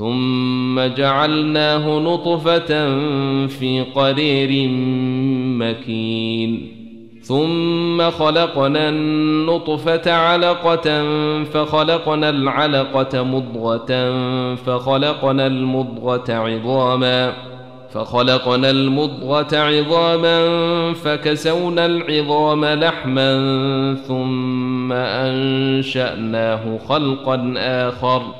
ثم جعلناه نطفة في قرير مكين. ثم خلقنا النطفة علقة فخلقنا العلقة مضغة فخلقنا المضغة عظاما فخلقنا المضغة عظاما فكسونا العظام لحما ثم أنشأناه خلقا آخر.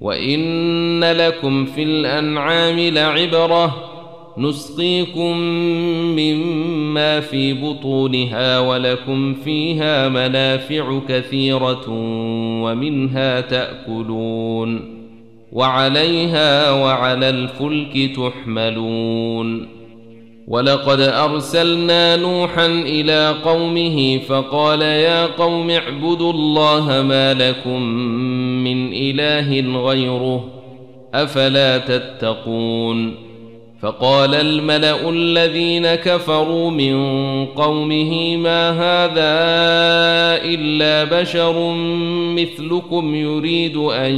وان لكم في الانعام لعبره نسقيكم مما في بطونها ولكم فيها منافع كثيره ومنها تاكلون وعليها وعلى الفلك تحملون ولقد ارسلنا نوحا إلى قومه فقال يا قوم اعبدوا الله ما لكم من إله غيره أفلا تتقون فقال الملأ الذين كفروا من قومه ما هذا إلا بشر مثلكم يريد أن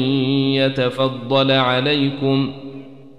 يتفضل عليكم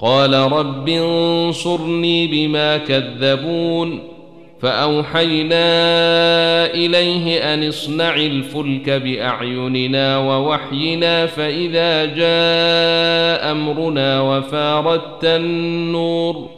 قال رب انصرني بما كذبون فأوحينا إليه أن اصنع الفلك بأعيننا ووحينا فإذا جاء أمرنا وفاردت النور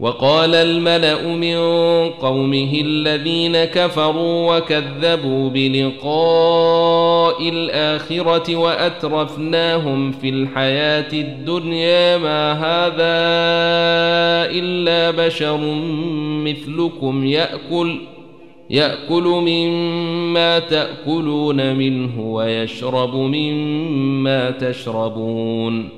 وقال الملأ من قومه الذين كفروا وكذبوا بلقاء الآخرة وأترفناهم في الحياة الدنيا ما هذا إلا بشر مثلكم يأكل يأكل مما تأكلون منه ويشرب مما تشربون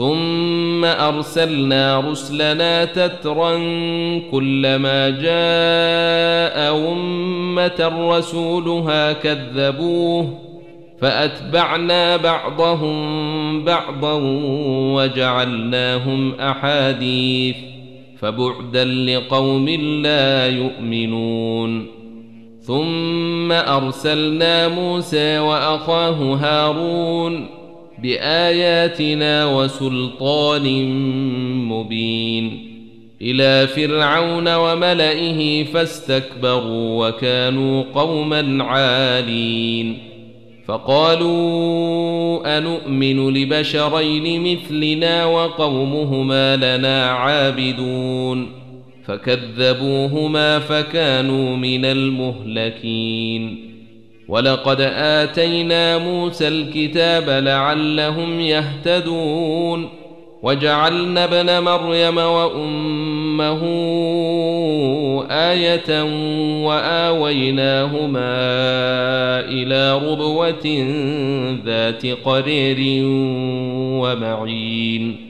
ثم أرسلنا رسلنا تترا كلما جاء أمة رسولها كذبوه فأتبعنا بعضهم بعضا وجعلناهم أحاديث فبعدا لقوم لا يؤمنون ثم أرسلنا موسى وأخاه هارون بآياتنا وسلطان مبين. إلى فرعون وملئه فاستكبروا وكانوا قوما عالين. فقالوا انومن لبشرين مثلنا وقومهما لنا عابدون. فكذبوهما فكانوا من المهلكين. ولقد آتينا موسى الكتاب لعلهم يهتدون. وجعلنا ابن مريم وأمه آية وآويناهما إلى ربوة ذات قرير ومعين.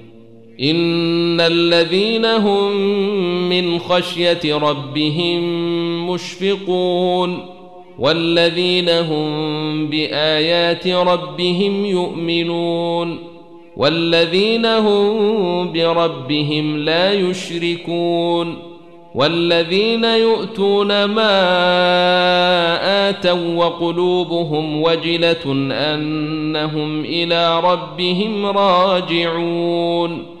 إن الذين هم من خشية ربهم مشفقون والذين هم بآيات ربهم يؤمنون والذين هم بربهم لا يشركون والذين يؤتون ما آتوا وقلوبهم وجلة أنهم إلى ربهم راجعون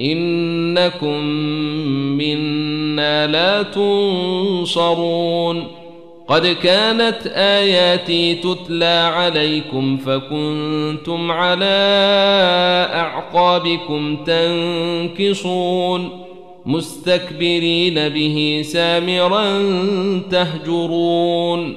إنكم منا لا تنصرون. قد كانت آياتي تتلى عليكم فكنتم على أعقابكم تنكصون. مستكبرين به سامرا تهجرون.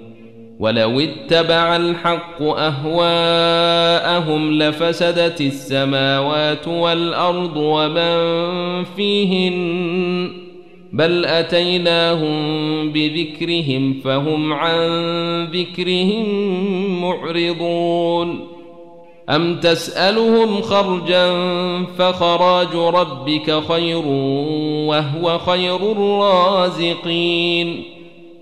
ولو اتبع الحق أهواءهم لفسدت السماوات والأرض ومن فيهن بل أتيناهم بذكرهم فهم عن ذكرهم معرضون أم تسألهم خرجا فخراج ربك خير وهو خير الرازقين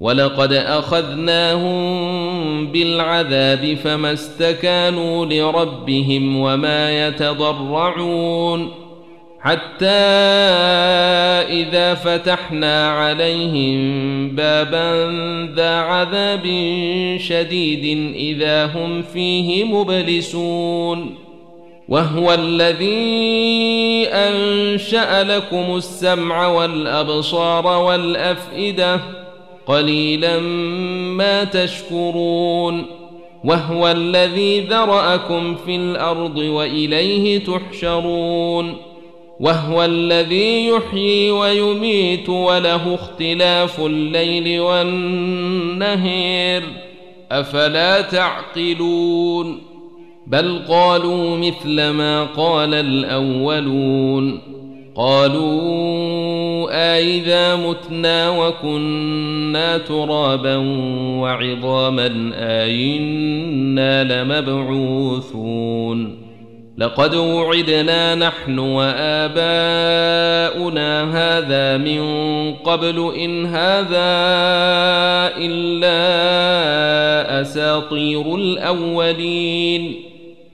ولقد أخذناهم بالعذاب فما استكانوا لربهم وما يتضرعون حتى إذا فتحنا عليهم بابا ذا عذاب شديد إذا هم فيه مبلسون وهو الذي أنشأ لكم السمع والأبصار والأفئدة قليلا ما تشكرون وهو الذي ذرأكم في الأرض وإليه تحشرون وهو الذي يحيي ويميت وله اختلاف الليل والنهير أفلا تعقلون بل قالوا مثل ما قال الأولون قالوا أإذا متنا وكنا ترابا وعظاما أئنا لمبعوثون لقد وعدنا نحن وآباؤنا هذا من قبل إن هذا إلا أساطير الأولين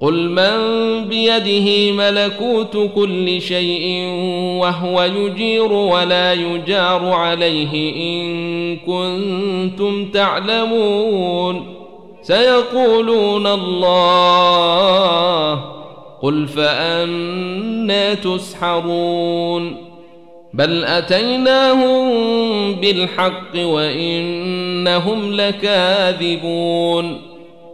قل من بيده ملكوت كل شيء وهو يجير ولا يجار عليه إن كنتم تعلمون. سيقولون الله قل فأنا تسحرون. بل أتيناهم بالحق وإنهم لكاذبون.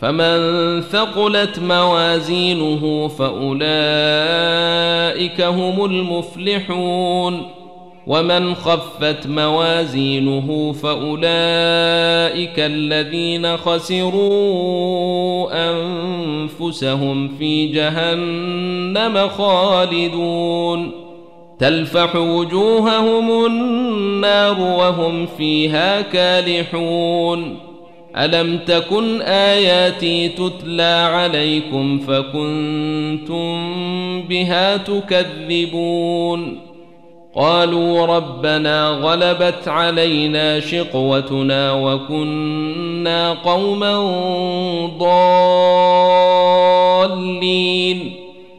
فمن ثقلت موازينه فأولئك هم المفلحون ومن خفت موازينه فأولئك الذين خسروا أنفسهم في جهنم خالدون تلفح وجوههم النار وهم فيها كالحون ألم تكن آياتي تتلى عليكم فكنتم بها تكذبون؟ قالوا ربنا غلبت علينا شقوتنا وكنا قوما ضالين.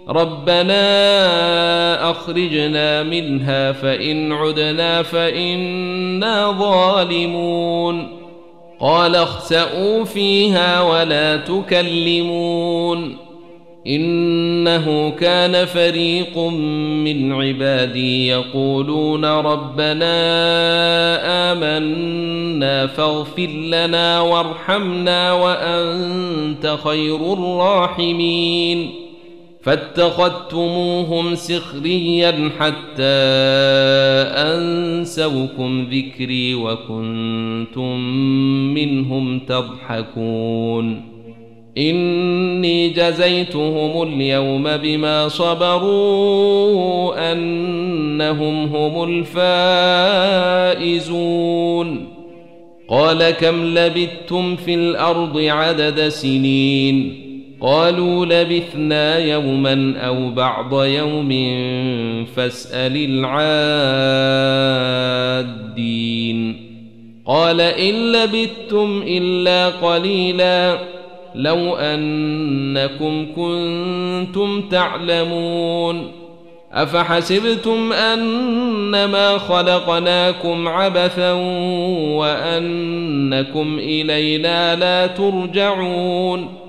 ربنا أخرجنا منها فإن عدنا فإنا ظالمون. قال اخسئوا فيها ولا تكلمون إنه كان فريق من عبادي يقولون ربنا آمنا فاغفر لنا وارحمنا وأنت خير الراحمين فاتخذتموهم سخريا حتى أنسوكم ذكري وكنتم منهم تضحكون. إني جزيتهم اليوم بما صبروا أنهم هم الفائزون. قال كم لبثتم في الأرض عدد سنين؟ قالوا لبثنا يوما أو بعض يوم فاسأل العادين. قال إن لبثتم إلا قليلا لو أنكم كنتم تعلمون. أفحسبتم أنما خلقناكم عبثا وأنكم إلينا لا ترجعون.